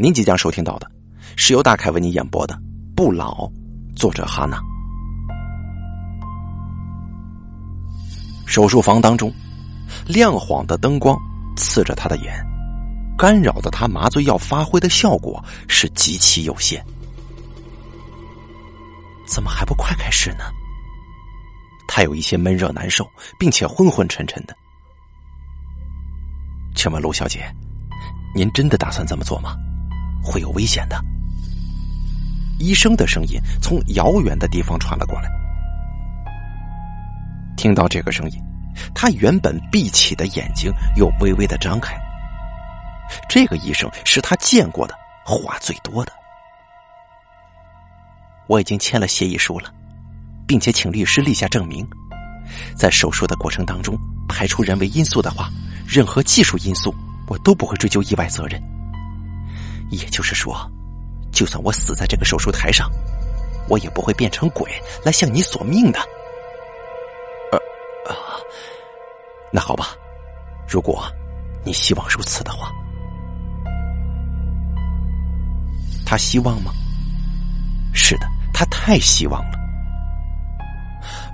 您即将收听到的是由大凯为您演播的《不老》，作者哈娜。手术房当中，亮晃的灯光刺着他的眼，干扰的他麻醉药发挥的效果是极其有限。怎么还不快开始呢？他有一些闷热难受，并且昏昏沉沉的。请问卢小姐，您真的打算这么做吗？会有危险的。医生的声音从遥远的地方传了过来。听到这个声音，他原本闭起的眼睛又微微的张开。这个医生是他见过的话最多的。我已经签了协议书了，并且请律师立下证明，在手术的过程当中排除人为因素的话，任何技术因素我都不会追究意外责任。也就是说，就算我死在这个手术台上，我也不会变成鬼来向你索命的。呃啊，那好吧，如果你希望如此的话，他希望吗？是的，他太希望了。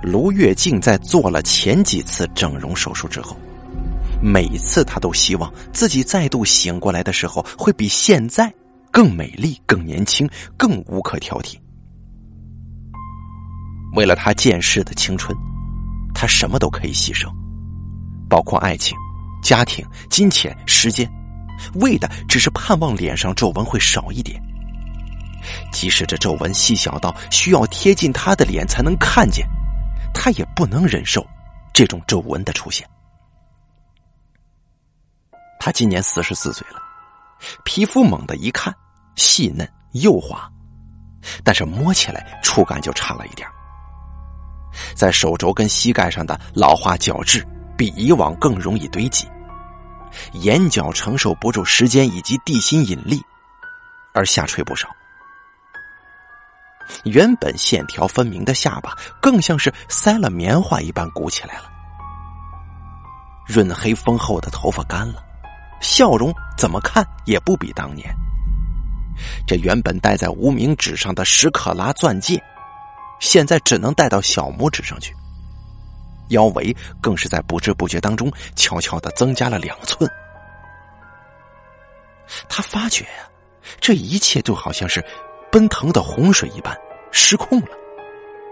卢月静在做了前几次整容手术之后。每次他都希望自己再度醒过来的时候，会比现在更美丽、更年轻、更无可挑剔。为了他见识的青春，他什么都可以牺牲，包括爱情、家庭、金钱、时间，为的只是盼望脸上皱纹会少一点。即使这皱纹细小到需要贴近他的脸才能看见，他也不能忍受这种皱纹的出现。他今年四十四岁了，皮肤猛地一看细嫩幼滑，但是摸起来触感就差了一点在手肘跟膝盖上的老化角质比以往更容易堆积，眼角承受不住时间以及地心引力而下垂不少，原本线条分明的下巴更像是塞了棉花一般鼓起来了，润黑丰厚的头发干了。笑容怎么看也不比当年。这原本戴在无名指上的十克拉钻戒，现在只能戴到小拇指上去。腰围更是在不知不觉当中悄悄的增加了两寸。他发觉呀，这一切就好像是奔腾的洪水一般失控了，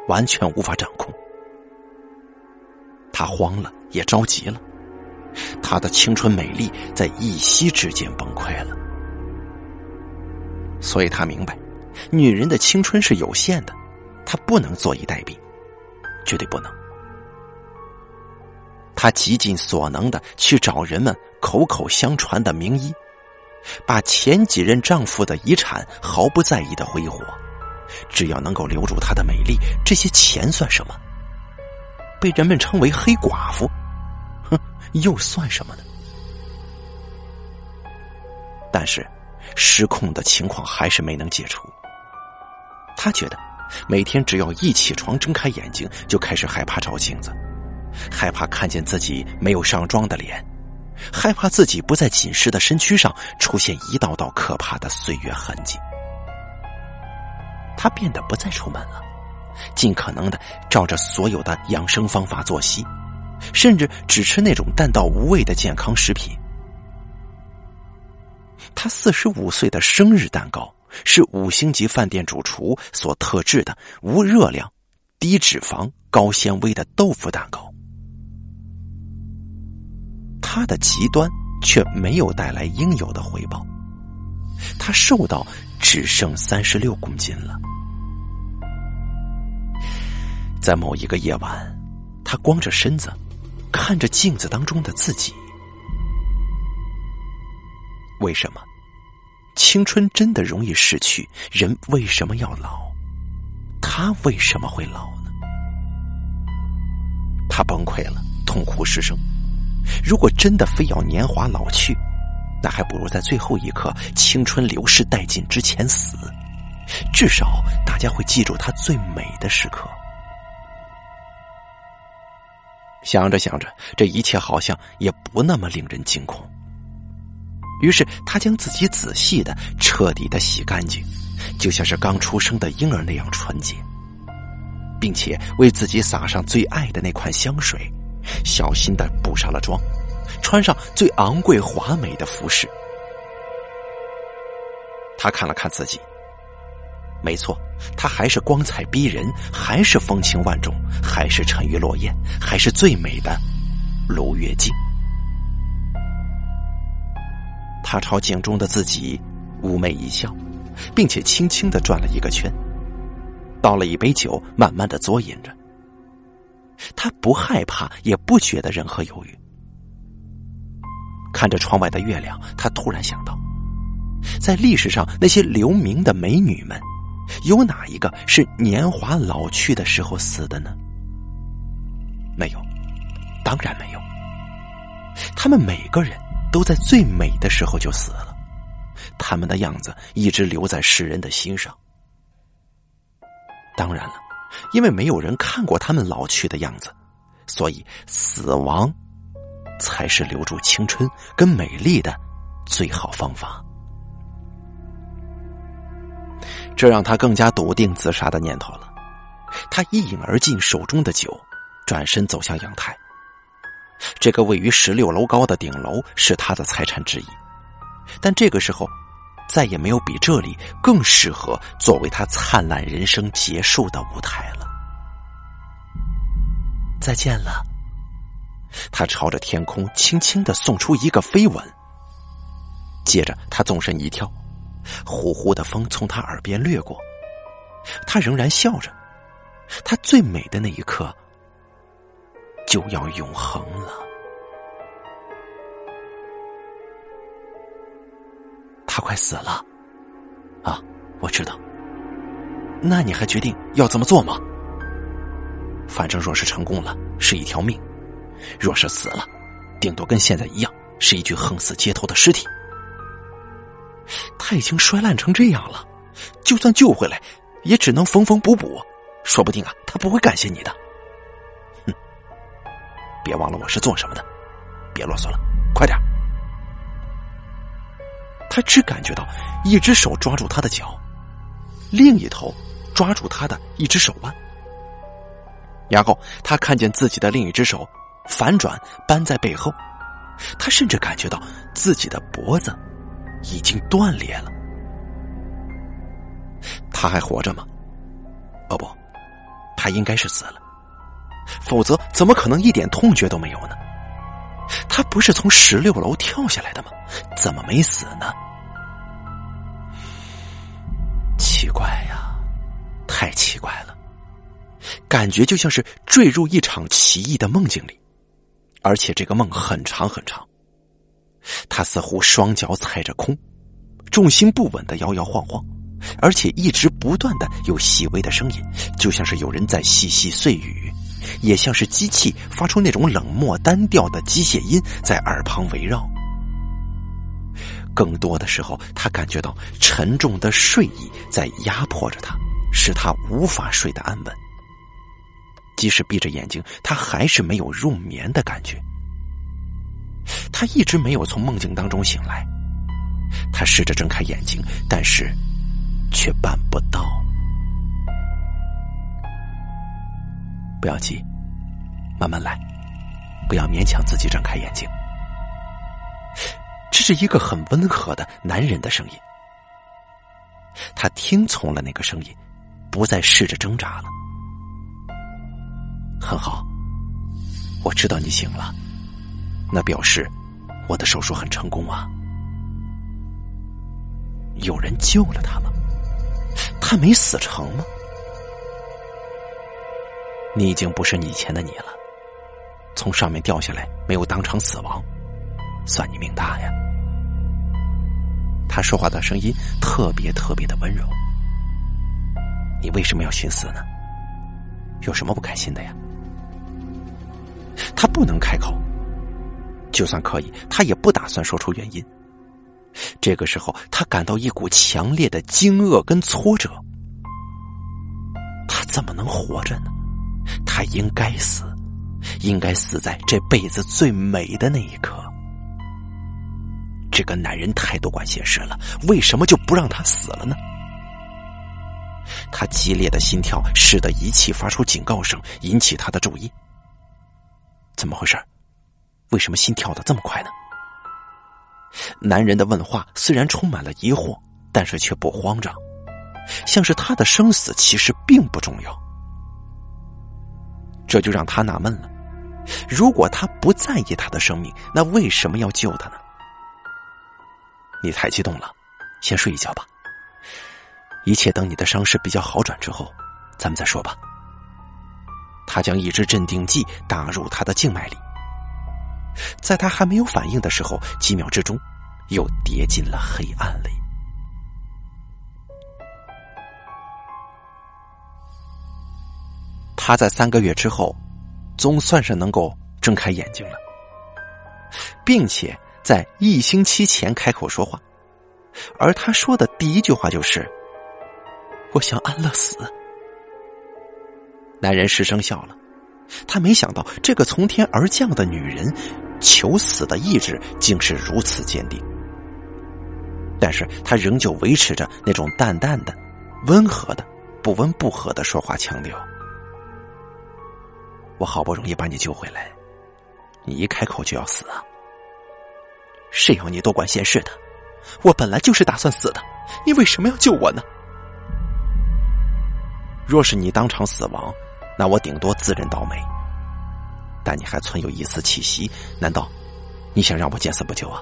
完全无法掌控。他慌了，也着急了。她的青春美丽在一夕之间崩溃了，所以她明白，女人的青春是有限的，她不能坐以待毙，绝对不能。她极尽所能的去找人们口口相传的名医，把前几任丈夫的遗产毫不在意的挥霍，只要能够留住她的美丽，这些钱算什么？被人们称为黑寡妇。又算什么呢？但是，失控的情况还是没能解除。他觉得，每天只要一起床睁开眼睛，就开始害怕照镜子，害怕看见自己没有上妆的脸，害怕自己不在紧实的身躯上出现一道道可怕的岁月痕迹。他变得不再出门了，尽可能的照着所有的养生方法作息。甚至只吃那种淡到无味的健康食品。他四十五岁的生日蛋糕是五星级饭店主厨所特制的无热量、低脂肪、高纤维的豆腐蛋糕。他的极端却没有带来应有的回报，他瘦到只剩三十六公斤了。在某一个夜晚，他光着身子。看着镜子当中的自己，为什么青春真的容易逝去？人为什么要老？他为什么会老呢？他崩溃了，痛哭失声。如果真的非要年华老去，那还不如在最后一刻青春流逝殆尽之前死，至少大家会记住他最美的时刻。想着想着，这一切好像也不那么令人惊恐。于是他将自己仔细的、彻底的洗干净，就像是刚出生的婴儿那样纯洁，并且为自己撒上最爱的那款香水，小心的补上了妆，穿上最昂贵华美的服饰。他看了看自己，没错，他还是光彩逼人，还是风情万种，还是沉鱼落雁，还是最美的卢月静。他朝镜中的自己妩媚一笑，并且轻轻的转了一个圈，倒了一杯酒，慢慢的嘬饮着。他不害怕，也不觉得任何犹豫。看着窗外的月亮，他突然想到，在历史上那些留名的美女们，有哪一个是年华老去的时候死的呢？没有，当然没有。他们每个人。都在最美的时候就死了，他们的样子一直留在世人的心上。当然了，因为没有人看过他们老去的样子，所以死亡才是留住青春跟美丽的最好方法。这让他更加笃定自杀的念头了。他一饮而尽手中的酒，转身走向阳台。这个位于十六楼高的顶楼是他的财产之一，但这个时候，再也没有比这里更适合作为他灿烂人生结束的舞台了。再见了，他朝着天空轻轻的送出一个飞吻，接着他纵身一跳，呼呼的风从他耳边掠过，他仍然笑着，他最美的那一刻。就要永恒了。他快死了，啊，我知道。那你还决定要这么做吗？反正若是成功了，是一条命；若是死了，顶多跟现在一样，是一具横死街头的尸体。他已经摔烂成这样了，就算救回来，也只能缝缝补补，说不定啊，他不会感谢你的。哼别忘了我是做什么的，别啰嗦了，快点！他只感觉到一只手抓住他的脚，另一头抓住他的一只手腕，然后他看见自己的另一只手反转扳在背后，他甚至感觉到自己的脖子已经断裂了。他还活着吗？哦不，他应该是死了。否则，怎么可能一点痛觉都没有呢？他不是从十六楼跳下来的吗？怎么没死呢？奇怪呀，太奇怪了，感觉就像是坠入一场奇异的梦境里，而且这个梦很长很长。他似乎双脚踩着空，重心不稳的摇摇晃晃，而且一直不断的有细微的声音，就像是有人在细细碎语。也像是机器发出那种冷漠单调的机械音在耳旁围绕。更多的时候，他感觉到沉重的睡意在压迫着他，使他无法睡得安稳。即使闭着眼睛，他还是没有入眠的感觉。他一直没有从梦境当中醒来。他试着睁开眼睛，但是却办不到。不要急，慢慢来，不要勉强自己睁开眼睛。这是一个很温和的男人的声音。他听从了那个声音，不再试着挣扎了。很好，我知道你醒了，那表示我的手术很成功啊。有人救了他吗？他没死成吗？你已经不是以前的你了，从上面掉下来没有当场死亡，算你命大呀。他说话的声音特别特别的温柔。你为什么要寻死呢？有什么不开心的呀？他不能开口，就算可以，他也不打算说出原因。这个时候，他感到一股强烈的惊愕跟挫折。他怎么能活着呢？他应该死，应该死在这辈子最美的那一刻。这个男人太多管闲事了，为什么就不让他死了呢？他激烈的心跳使得仪器发出警告声，引起他的注意。怎么回事？为什么心跳的这么快呢？男人的问话虽然充满了疑惑，但是却不慌张，像是他的生死其实并不重要。这就让他纳闷了：如果他不在意他的生命，那为什么要救他呢？你太激动了，先睡一觉吧。一切等你的伤势比较好转之后，咱们再说吧。他将一支镇定剂打入他的静脉里，在他还没有反应的时候，几秒之中，又跌进了黑暗里。他在三个月之后，总算是能够睁开眼睛了，并且在一星期前开口说话，而他说的第一句话就是：“我想安乐死。”男人失声笑了，他没想到这个从天而降的女人，求死的意志竟是如此坚定。但是他仍旧维持着那种淡淡的、温和的、不温不火的说话腔调。我好不容易把你救回来，你一开口就要死啊！谁要你多管闲事的？我本来就是打算死的，你为什么要救我呢？若是你当场死亡，那我顶多自认倒霉。但你还存有一丝气息，难道你想让我见死不救啊？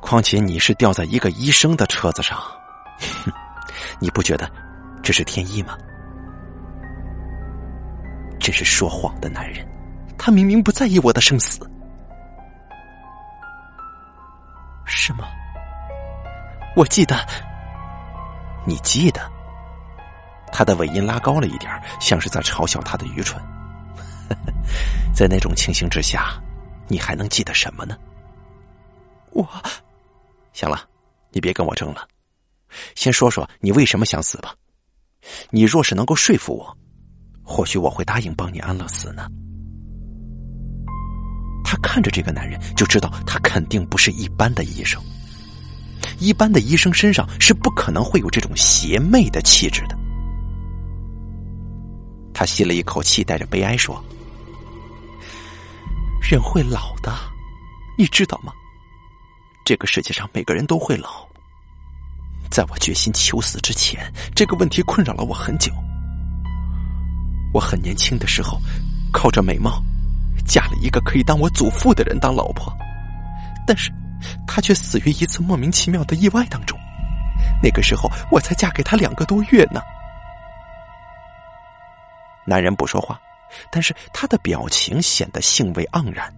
况且你是掉在一个医生的车子上，哼，你不觉得这是天意吗？真是说谎的男人，他明明不在意我的生死，是吗？我记得，你记得。他的尾音拉高了一点，像是在嘲笑他的愚蠢。在那种情形之下，你还能记得什么呢？我，行了，你别跟我争了，先说说你为什么想死吧。你若是能够说服我，或许我会答应帮你安乐死呢。他看着这个男人，就知道他肯定不是一般的医生。一般的医生身上是不可能会有这种邪魅的气质的。他吸了一口气，带着悲哀说：“人会老的，你知道吗？这个世界上每个人都会老。在我决心求死之前，这个问题困扰了我很久。我很年轻的时候，靠着美貌，嫁了一个可以当我祖父的人当老婆，但是他却死于一次莫名其妙的意外当中。那个时候，我才嫁给他两个多月呢。”男人不说话，但是他的表情显得兴味盎然。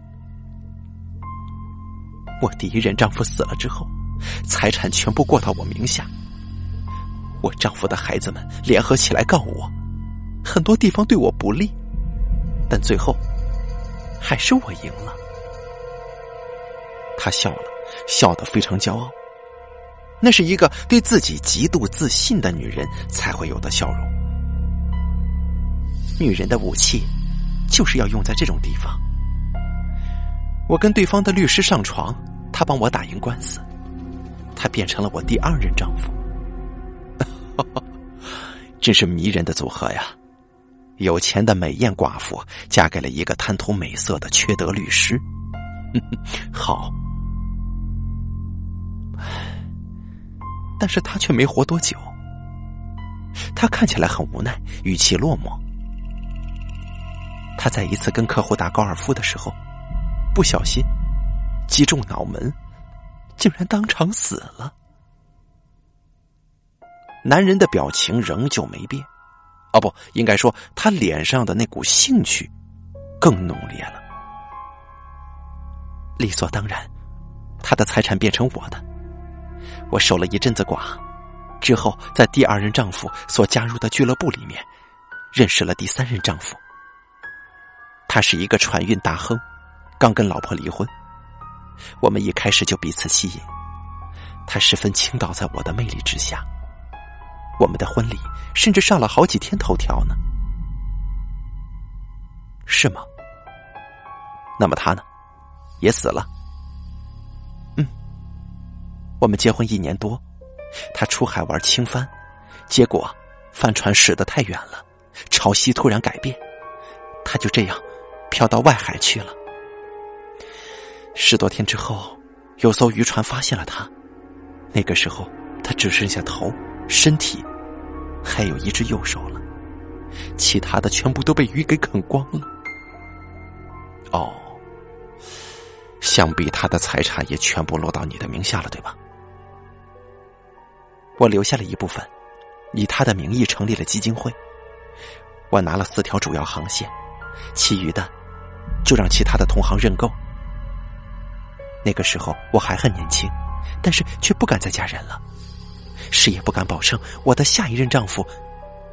我第一任丈夫死了之后，财产全部过到我名下。我丈夫的孩子们联合起来告我，很多地方对我不利，但最后还是我赢了。他笑了，笑得非常骄傲，那是一个对自己极度自信的女人才会有的笑容。女人的武器，就是要用在这种地方。我跟对方的律师上床，他帮我打赢官司，他变成了我第二任丈夫。真是迷人的组合呀！有钱的美艳寡妇嫁给了一个贪图美色的缺德律师。好，但是他却没活多久。他看起来很无奈，语气落寞。他在一次跟客户打高尔夫的时候，不小心击中脑门，竟然当场死了。男人的表情仍旧没变，哦，不应该说他脸上的那股兴趣更浓烈了。理所当然，他的财产变成我的。我守了一阵子寡，之后在第二任丈夫所加入的俱乐部里面，认识了第三任丈夫。他是一个船运大亨，刚跟老婆离婚。我们一开始就彼此吸引，他十分倾倒在我的魅力之下。我们的婚礼甚至上了好几天头条呢，是吗？那么他呢，也死了。嗯，我们结婚一年多，他出海玩轻帆，结果帆船驶得太远了，潮汐突然改变，他就这样飘到外海去了。十多天之后，有艘渔船发现了他，那个时候他只剩下头、身体，还有一只右手了，其他的全部都被鱼给啃光了。哦，想必他的财产也全部落到你的名下了，对吧？我留下了一部分，以他的名义成立了基金会。我拿了四条主要航线，其余的就让其他的同行认购。那个时候我还很年轻，但是却不敢再嫁人了，谁也不敢保证我的下一任丈夫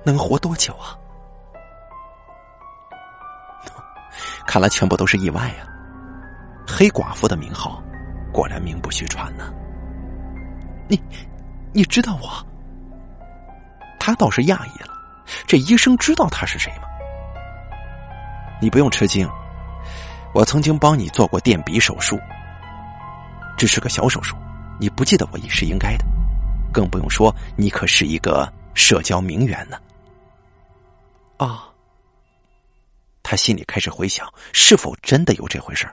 能活多久啊！看来全部都是意外啊。黑寡妇的名号果然名不虚传呢。你。你知道我？他倒是讶异了。这医生知道他是谁吗？你不用吃惊，我曾经帮你做过垫鼻手术，只是个小手术，你不记得我也是应该的。更不用说你可是一个社交名媛呢。啊！他心里开始回想，是否真的有这回事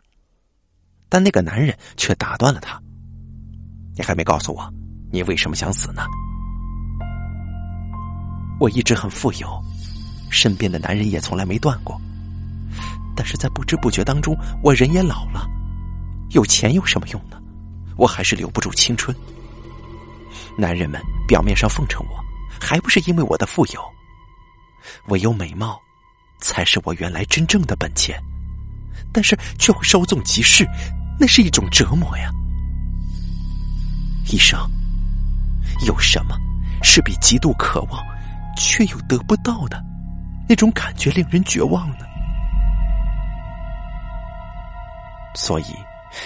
但那个男人却打断了他：“你还没告诉我。”你为什么想死呢？我一直很富有，身边的男人也从来没断过。但是在不知不觉当中，我人也老了，有钱有什么用呢？我还是留不住青春。男人们表面上奉承我，还不是因为我的富有？唯有美貌，才是我原来真正的本钱。但是却会稍纵即逝，那是一种折磨呀，医生。有什么是比极度渴望却又得不到的那种感觉令人绝望呢？所以，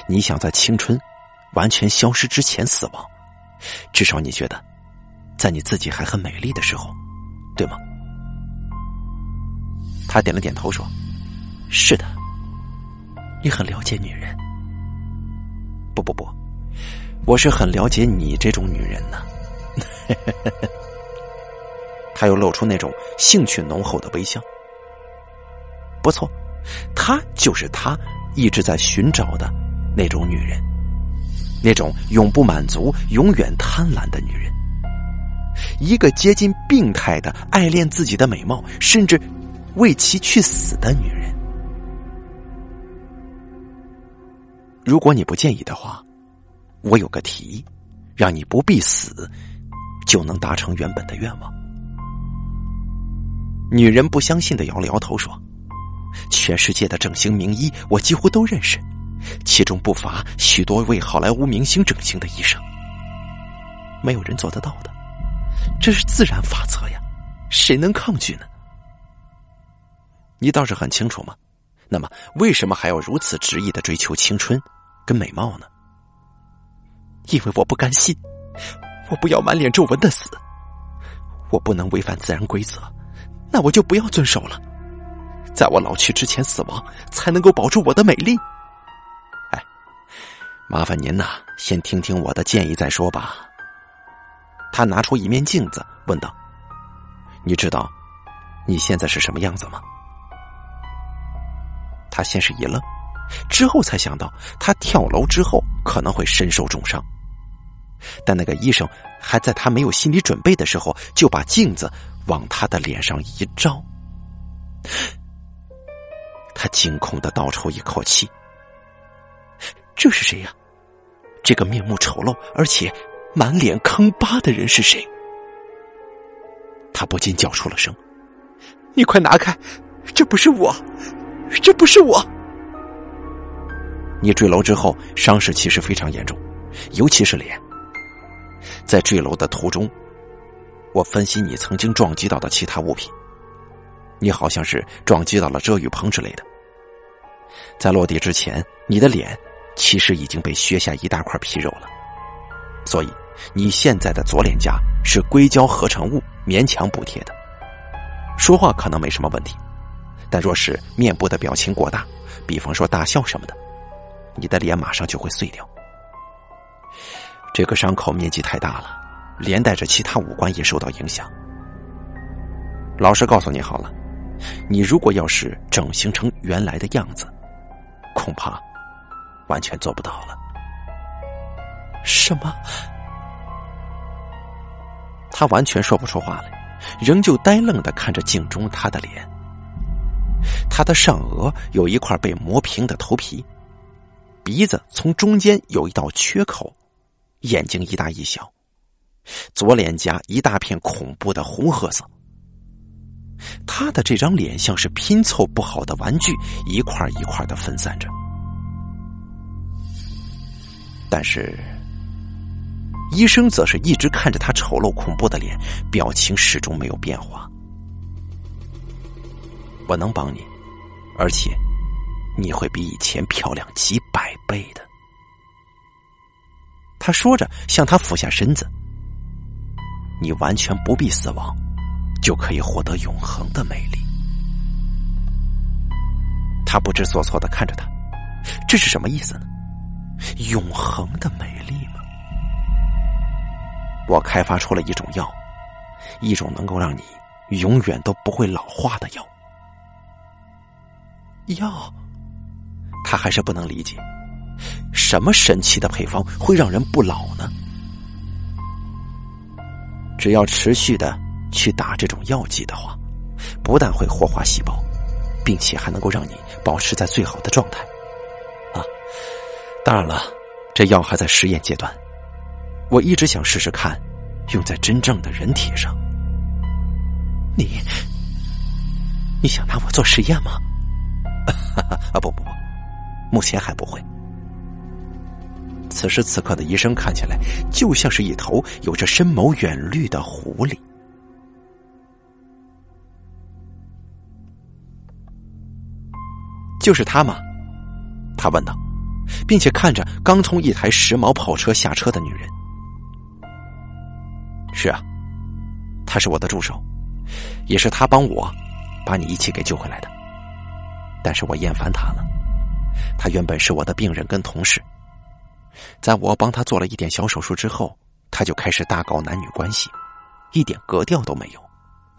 你想在青春完全消失之前死亡，至少你觉得，在你自己还很美丽的时候，对吗？他点了点头说：“是的，你很了解女人。不不不，我是很了解你这种女人呢。”他又露出那种兴趣浓厚的微笑。不错，她就是她一直在寻找的那种女人，那种永不满足、永远贪婪的女人，一个接近病态的爱恋自己的美貌，甚至为其去死的女人。如果你不介意的话，我有个提议，让你不必死。就能达成原本的愿望。女人不相信的摇了摇头说：“全世界的整形名医，我几乎都认识，其中不乏许多为好莱坞明星整形的医生。没有人做得到的，这是自然法则呀，谁能抗拒呢？你倒是很清楚吗？那么，为什么还要如此执意的追求青春跟美貌呢？因为我不甘心。”我不要满脸皱纹的死，我不能违反自然规则，那我就不要遵守了，在我老去之前死亡，才能够保住我的美丽。哎，麻烦您呐，先听听我的建议再说吧。他拿出一面镜子，问道：“你知道你现在是什么样子吗？”他先是一愣，之后才想到，他跳楼之后可能会身受重伤。但那个医生还在他没有心理准备的时候，就把镜子往他的脸上一照。他惊恐的倒抽一口气：“这是谁呀？这个面目丑陋而且满脸坑疤的人是谁？”他不禁叫出了声：“你快拿开！这不是我，这不是我！你坠楼之后伤势其实非常严重，尤其是脸。”在坠楼的途中，我分析你曾经撞击到的其他物品，你好像是撞击到了遮雨棚之类的。在落地之前，你的脸其实已经被削下一大块皮肉了，所以你现在的左脸颊是硅胶合成物勉强补贴的。说话可能没什么问题，但若是面部的表情过大，比方说大笑什么的，你的脸马上就会碎掉。这个伤口面积太大了，连带着其他五官也受到影响。老实告诉你好了，你如果要是整形成原来的样子，恐怕完全做不到了。什么？他完全说不出话来，仍旧呆愣的看着镜中他的脸。他的上额有一块被磨平的头皮，鼻子从中间有一道缺口，眼睛一大一小，左脸颊一大片恐怖的红褐色。他的这张脸像是拼凑不好的玩具，一块一块的分散着。但是，医生则是一直看着他丑陋恐怖的脸，表情始终没有变化。我能帮你，而且你会比以前漂亮几百倍的。他说着，向他俯下身子。你完全不必死亡，就可以获得永恒的美丽。他不知所措的看着他，这是什么意思呢？永恒的美丽吗？我开发出了一种药，一种能够让你永远都不会老化的药。药，他还是不能理解，什么神奇的配方会让人不老呢？只要持续的去打这种药剂的话，不但会活化细胞，并且还能够让你保持在最好的状态。啊，当然了，这药还在实验阶段，我一直想试试看，用在真正的人体上。你，你想拿我做实验吗？啊不不不，目前还不会。此时此刻的医生看起来就像是一头有着深谋远虑的狐狸。就是他吗？他问道，并且看着刚从一台时髦跑车下车的女人。是啊，他是我的助手，也是他帮我把你一起给救回来的。但是我厌烦他了。他原本是我的病人跟同事，在我帮他做了一点小手术之后，他就开始大搞男女关系，一点格调都没有。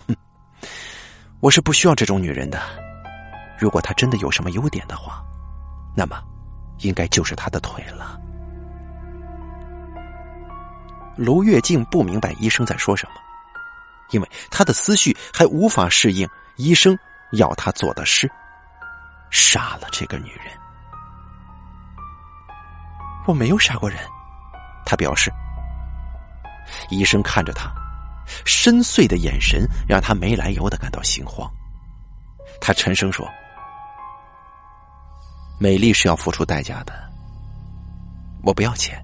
哼，我是不需要这种女人的。如果他真的有什么优点的话，那么应该就是他的腿了。卢月静不明白医生在说什么，因为他的思绪还无法适应医生要他做的事。杀了这个女人，我没有杀过人。他表示。医生看着他，深邃的眼神让他没来由的感到心慌。他沉声说：“美丽是要付出代价的。我不要钱，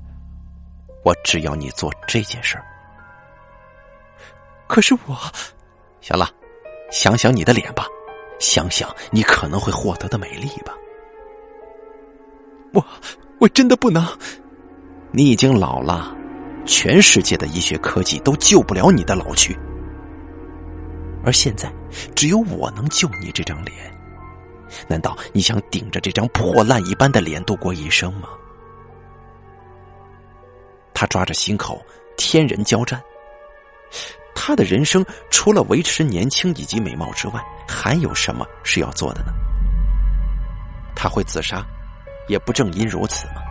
我只要你做这件事儿。可是我……行了，想想你的脸吧。”想想你可能会获得的美丽吧。我我真的不能。你已经老了，全世界的医学科技都救不了你的老去。而现在，只有我能救你这张脸。难道你想顶着这张破烂一般的脸度过一生吗？他抓着心口，天人交战。他的人生除了维持年轻以及美貌之外，还有什么是要做的呢？他会自杀，也不正因如此吗？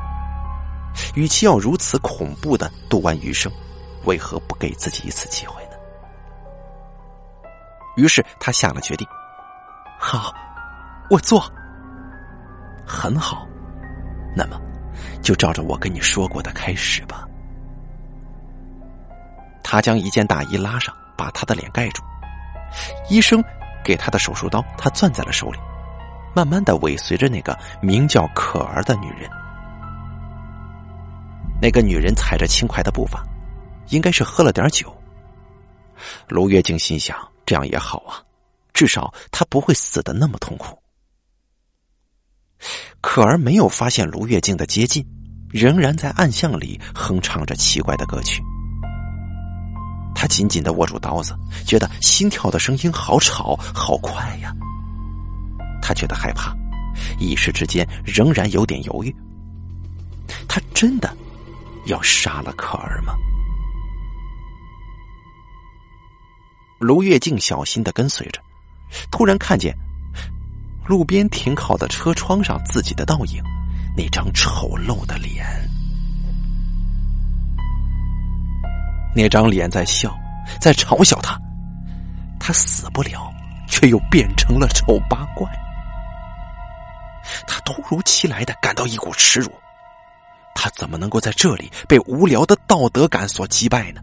与其要如此恐怖的度完余生，为何不给自己一次机会呢？于是他下了决定：好，我做。很好，那么就照着我跟你说过的开始吧。他将一件大衣拉上，把他的脸盖住。医生给他的手术刀，他攥在了手里，慢慢的尾随着那个名叫可儿的女人。那个女人踩着轻快的步伐，应该是喝了点酒。卢月静心想：这样也好啊，至少她不会死的那么痛苦。可儿没有发现卢月静的接近，仍然在暗巷里哼唱着奇怪的歌曲。他紧紧的握住刀子，觉得心跳的声音好吵，好快呀。他觉得害怕，一时之间仍然有点犹豫。他真的要杀了可儿吗？卢月静小心的跟随着，突然看见路边停靠的车窗上自己的倒影，那张丑陋的脸，那张脸在笑，在嘲笑他，他死不了，却又变成了丑八怪。他突如其来的感到一股耻辱，他怎么能够在这里被无聊的道德感所击败呢？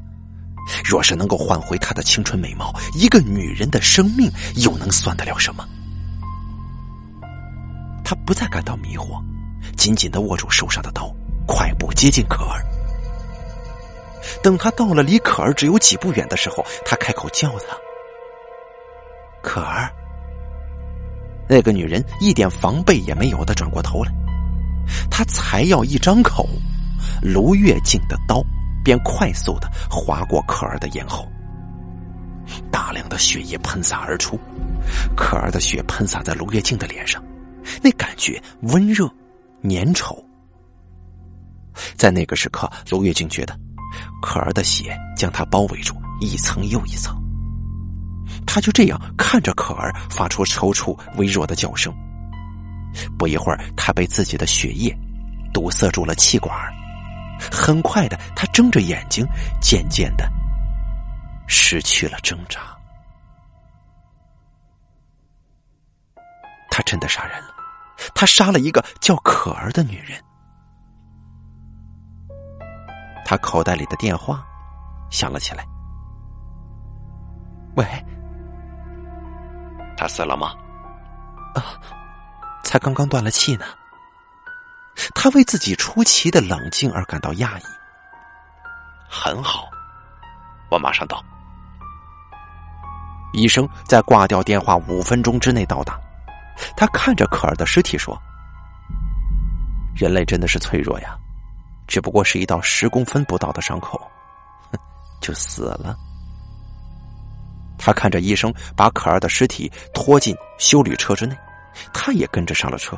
若是能够换回他的青春美貌，一个女人的生命又能算得了什么？不再感到迷惑，紧紧的握住手上的刀，快步接近可儿。等他到了离可儿只有几步远的时候，他开口叫她：“可儿。”那个女人一点防备也没有的转过头来，她才要一张口，卢月静的刀。便快速的划过可儿的咽喉，大量的血液喷洒而出，可儿的血喷洒在卢月静的脸上，那感觉温热、粘稠。在那个时刻，卢月静觉得可儿的血将她包围住，一层又一层。他就这样看着可儿发出抽搐、微弱的叫声。不一会儿，他被自己的血液堵塞住了气管。很快的，他睁着眼睛，渐渐的失去了挣扎。他真的杀人了，他杀了一个叫可儿的女人。他口袋里的电话响了起来。喂，他死了吗？啊，才刚刚断了气呢。他为自己出奇的冷静而感到讶异。很好，我马上到。医生在挂掉电话五分钟之内到达。他看着可儿的尸体说：“人类真的是脆弱呀，只不过是一道十公分不到的伤口，就死了。”他看着医生把可儿的尸体拖进修理车之内，他也跟着上了车。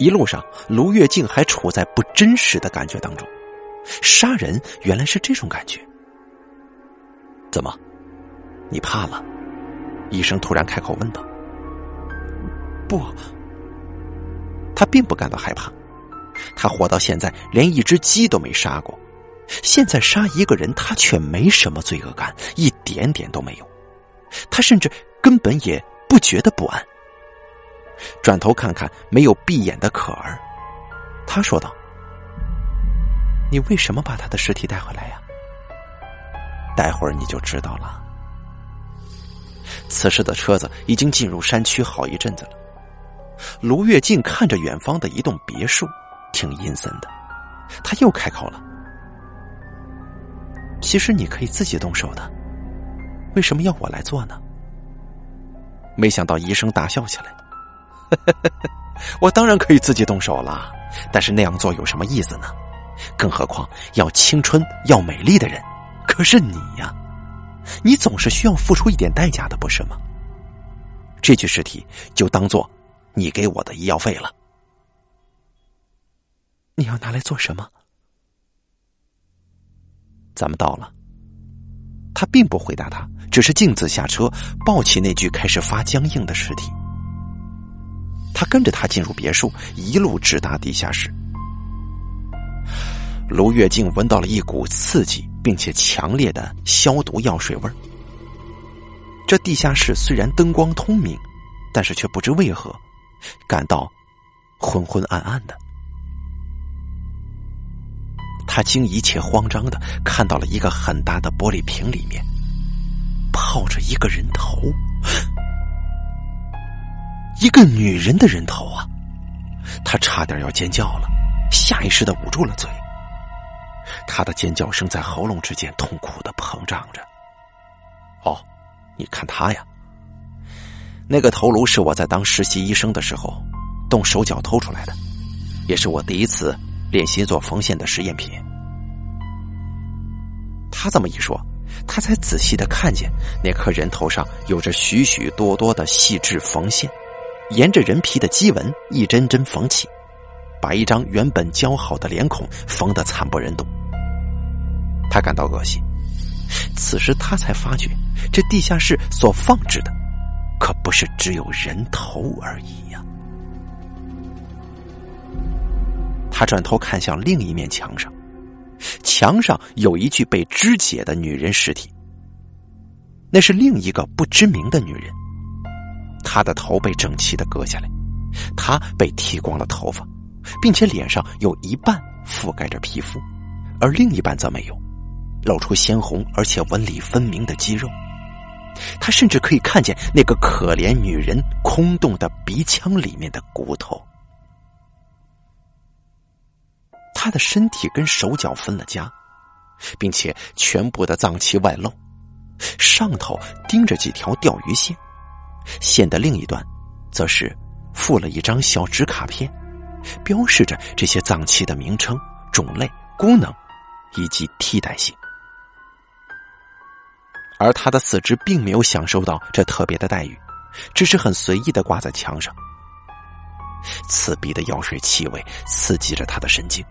一路上，卢月静还处在不真实的感觉当中。杀人原来是这种感觉。怎么，你怕了？医生突然开口问道。不，他并不感到害怕。他活到现在，连一只鸡都没杀过。现在杀一个人，他却没什么罪恶感，一点点都没有。他甚至根本也不觉得不安。转头看看没有闭眼的可儿，他说道：“你为什么把他的尸体带回来呀？待会儿你就知道了。”此时的车子已经进入山区好一阵子了。卢月静看着远方的一栋别墅，挺阴森的。他又开口了：“其实你可以自己动手的，为什么要我来做呢？”没想到医生大笑起来。我当然可以自己动手了，但是那样做有什么意思呢？更何况要青春、要美丽的人，可是你呀，你总是需要付出一点代价的，不是吗？这具尸体就当做你给我的医药费了。你要拿来做什么？咱们到了。他并不回答他，只是径自下车，抱起那具开始发僵硬的尸体。他跟着他进入别墅，一路直达地下室。卢月静闻到了一股刺激并且强烈的消毒药水味儿。这地下室虽然灯光通明，但是却不知为何感到昏昏暗暗的。他惊一切慌张的看到了一个很大的玻璃瓶，里面泡着一个人头。一个女人的人头啊！他差点要尖叫了，下意识的捂住了嘴。他的尖叫声在喉咙之间痛苦的膨胀着。哦，你看他呀，那个头颅是我在当实习医生的时候动手脚偷出来的，也是我第一次练习做缝线的实验品。他这么一说，他才仔细的看见那颗人头上有着许许多多的细致缝线。沿着人皮的肌纹一针针缝起，把一张原本姣好的脸孔缝得惨不忍睹。他感到恶心。此时他才发觉，这地下室所放置的，可不是只有人头而已呀。他转头看向另一面墙上，墙上有一具被肢解的女人尸体。那是另一个不知名的女人，她的头被整齐的割下来，她被剃光了头发，并且脸上有一半覆盖着皮肤，而另一半则没有，露出鲜红而且纹理分明的肌肉。他甚至可以看见那个可怜女人空洞的鼻腔里面的骨头。他的身体跟手脚分了家，并且全部的脏器外露。上头钉着几条钓鱼线，线的另一端，则是附了一张小纸卡片，标示着这些脏器的名称、种类、功能以及替代性。而他的四肢并没有享受到这特别的待遇，只是很随意的挂在墙上。刺鼻的药水气味刺激着他的神经，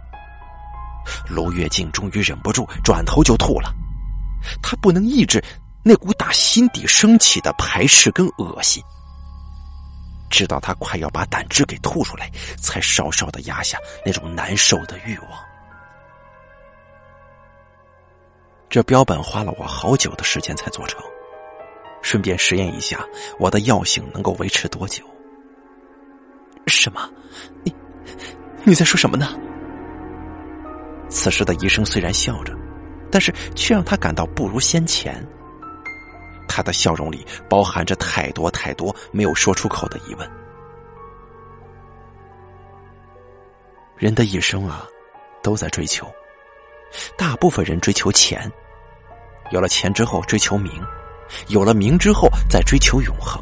卢月静终于忍不住转头就吐了。他不能抑制那股打心底升起的排斥跟恶心，直到他快要把胆汁给吐出来，才稍稍的压下那种难受的欲望。这标本花了我好久的时间才做成，顺便实验一下我的药性能够维持多久。什么？你你在说什么呢？此时的医生虽然笑着。但是却让他感到不如先前。他的笑容里包含着太多太多没有说出口的疑问。人的一生啊，都在追求。大部分人追求钱，有了钱之后追求名，有了名之后再追求永恒。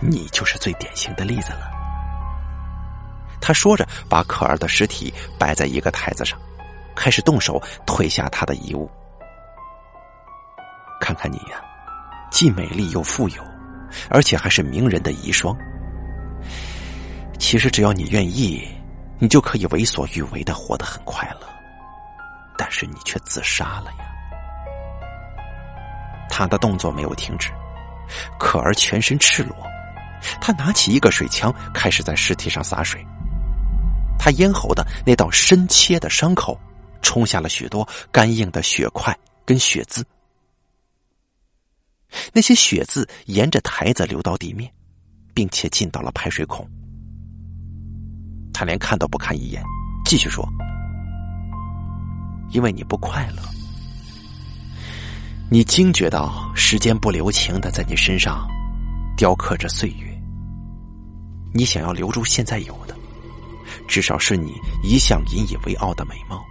你就是最典型的例子了。他说着，把可儿的尸体摆在一个台子上。开始动手褪下他的遗物，看看你呀，既美丽又富有，而且还是名人的遗孀。其实只要你愿意，你就可以为所欲为的活得很快乐。但是你却自杀了呀！他的动作没有停止，可儿全身赤裸，他拿起一个水枪，开始在尸体上洒水。他咽喉的那道深切的伤口。冲下了许多干硬的血块跟血渍，那些血渍沿着台子流到地面，并且进到了排水孔。他连看都不看一眼，继续说：“因为你不快乐，你惊觉到时间不留情的在你身上雕刻着岁月。你想要留住现在有的，至少是你一向引以为傲的美貌。”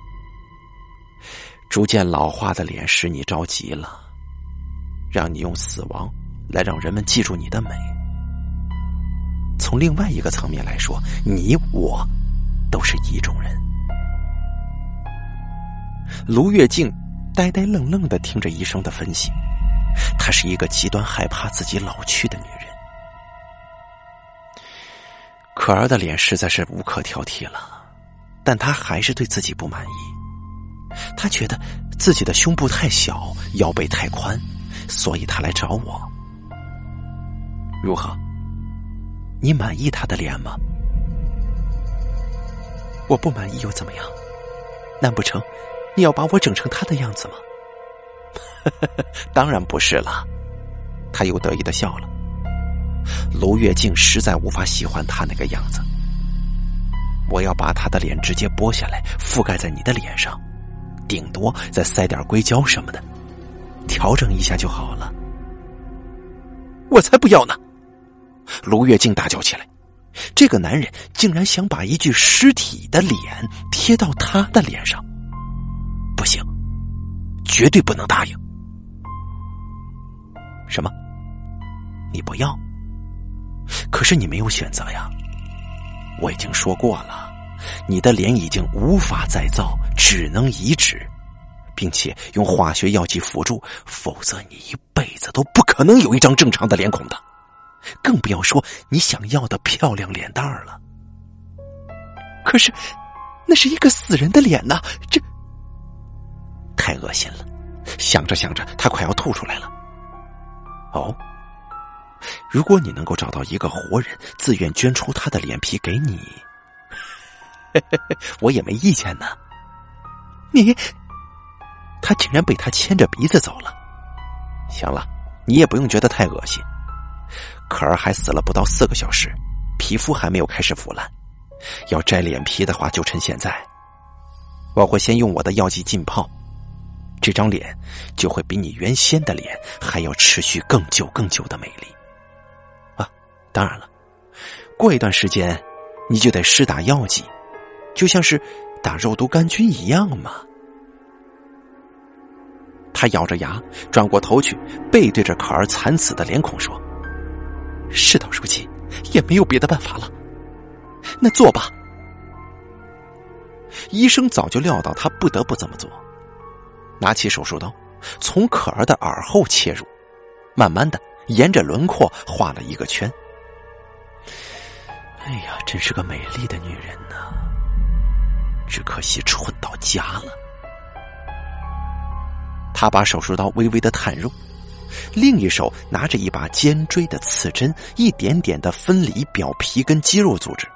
逐渐老化的脸使你着急了，让你用死亡来让人们记住你的美。从另外一个层面来说，你我都是一种人。卢月静呆呆愣愣的听着医生的分析，她是一个极端害怕自己老去的女人。可儿的脸实在是无可挑剔了，但她还是对自己不满意。她觉得自己的胸部太小，腰背太宽，所以她来找我。如何？你满意她的脸吗？我不满意又怎么样？难不成你要把我整成他的样子吗？当然不是了。他又得意的笑了。卢月静实在无法喜欢他那个样子。我要把他的脸直接剥下来，覆盖在你的脸上。顶多再塞点硅胶什么的，调整一下就好了。我才不要呢！卢月静大叫起来：“这个男人竟然想把一具尸体的脸贴到他的脸上！不行，绝对不能答应！什么？你不要？可是你没有选择呀！我已经说过了。”你的脸已经无法再造，只能移植，并且用化学药剂辅助，否则你一辈子都不可能有一张正常的脸孔的，更不要说你想要的漂亮脸蛋儿了。可是，那是一个死人的脸呐！这太恶心了，想着想着，他快要吐出来了。哦，如果你能够找到一个活人，自愿捐出他的脸皮给你，我也没意见呢。你，他竟然被他牵着鼻子走了。行了，你也不用觉得太恶心。可儿还死了不到四个小时，皮肤还没有开始腐烂。要摘脸皮的话，就趁现在。我会先用我的药剂浸泡，这张脸就会比你原先的脸还要持续更久更久的美丽。啊，当然了，过一段时间你就得施打药剂，就像是打肉毒杆菌一样嘛。他咬着牙，转过头去，背对着可儿惨死的脸孔说：“事到如今，也没有别的办法了。”那做吧。医生早就料到他不得不这么做，拿起手术刀，从可儿的耳后切入，慢慢的沿着轮廓画了一个圈。哎呀，真是个美丽的女人呐！只可惜蠢到家了。他把手术刀微微的探入，另一手拿着一把尖锥的刺针，一点点的分离表皮跟肌肉组织。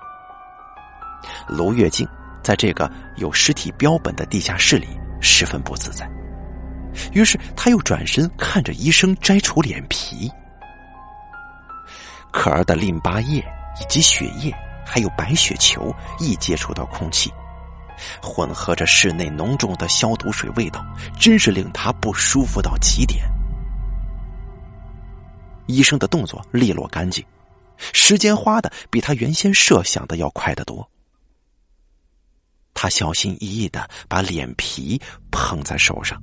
卢月静在这个有尸体标本的地下室里十分不自在，于是他又转身看着医生摘除脸皮。可儿的淋巴液以及血液还有白血球一接触到空气，混合着室内浓重的消毒水味道，真是令他不舒服到极点。医生的动作利落干净，时间花的比他原先设想的要快得多。他小心翼翼的把脸皮捧在手上，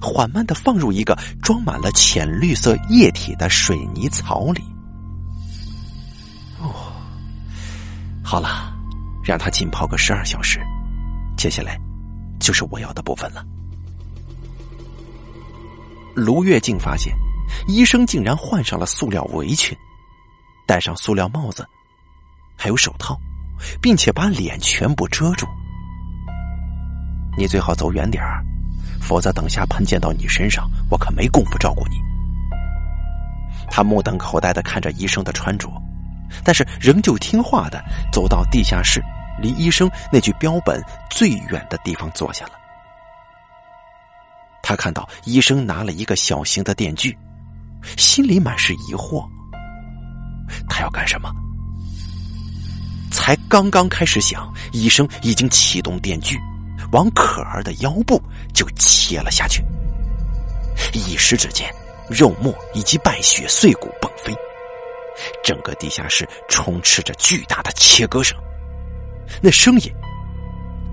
缓慢的放入一个装满了浅绿色液体的水泥槽里。哦，好了，让它浸泡个十二小时，接下来就是我要的部分了。卢月静发现，医生竟然换上了塑料围裙，戴上塑料帽子，还有手套，并且把脸全部遮住。你最好走远点儿，否则等下喷溅到你身上，我可没工夫照顾你。他目瞪口呆的看着医生的穿着，但是仍旧听话的走到地下室，离医生那具标本最远的地方坐下了。他看到医生拿了一个小型的电锯，心里满是疑惑。他要干什么？才刚刚开始想，医生已经启动电锯。往可儿的腰部就切了下去，一时之间，肉末以及败血碎骨迸飞，整个地下室充斥着巨大的切割声，那声音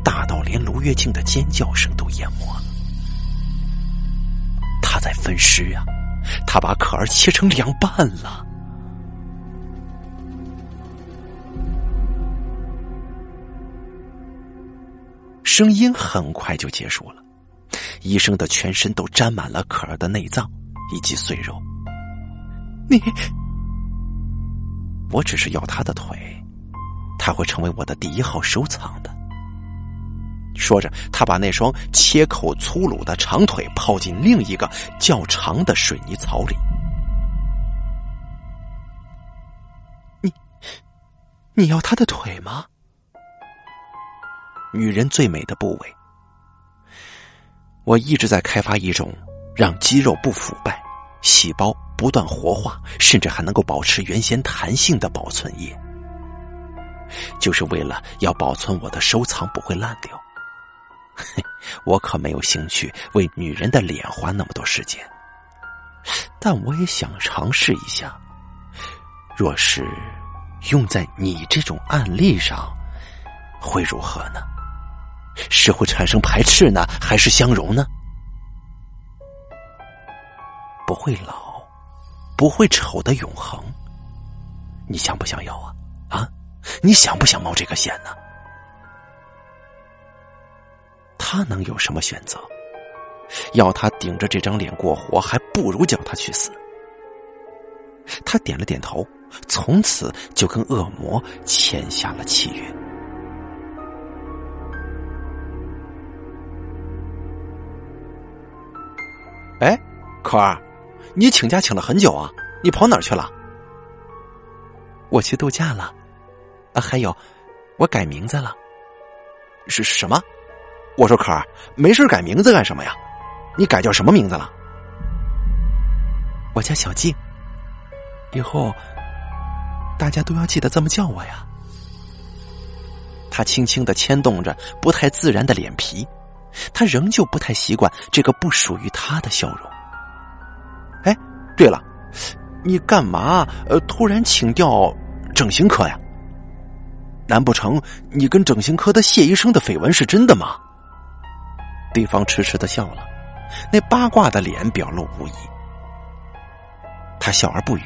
大到连卢月静的尖叫声都淹没了。他在分尸啊，他把可儿切成两半了。声音很快就结束了，医生的全身都沾满了可儿的内脏以及碎肉。你，我只是要他的腿，他会成为我的第一号收藏的。说着，他把那双切口粗鲁的长腿泡进另一个较长的水泥槽里。你，你要他的腿吗？女人最美的部位，我一直在开发一种让肌肉不腐败、细胞不断活化，甚至还能够保持原先弹性的保存液，就是为了要保存我的收藏不会烂掉。嘿，我可没有兴趣为女人的脸花那么多时间，但我也想尝试一下，若是用在你这种案例上，会如何呢？是会产生排斥呢，还是相容呢？不会老，不会丑的永恒。你想不想要啊？啊，你想不想冒这个险呢？他能有什么选择？要他顶着这张脸过活，还不如叫他去死。他点了点头，从此就跟恶魔签下了契约。哎可儿，你请假请了很久啊，你跑哪儿去了？我去度假了。啊，还有，我改名字了。是什么？我说可儿，没事改名字干什么呀？你改叫什么名字了？我叫小静。以后大家都要记得这么叫我呀。他轻轻的牵动着不太自然的脸皮，他仍旧不太习惯这个不属于他的笑容。哎，对了，你干嘛？呃，突然请调整形科呀？难不成你跟整形科的谢医生的绯闻是真的吗？对方痴痴的笑了，那八卦的脸表露无遗。他笑而不语，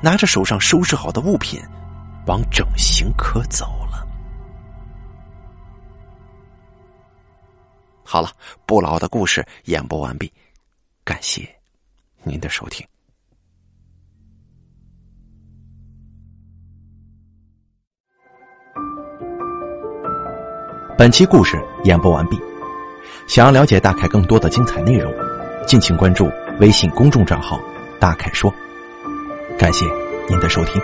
拿着手上收拾好的物品，往整形科走好了，不老的故事演播完毕，感谢您的收听。本期故事演播完毕。想要了解大凯更多的精彩内容，敬请关注微信公众账号“大凯说”。感谢您的收听。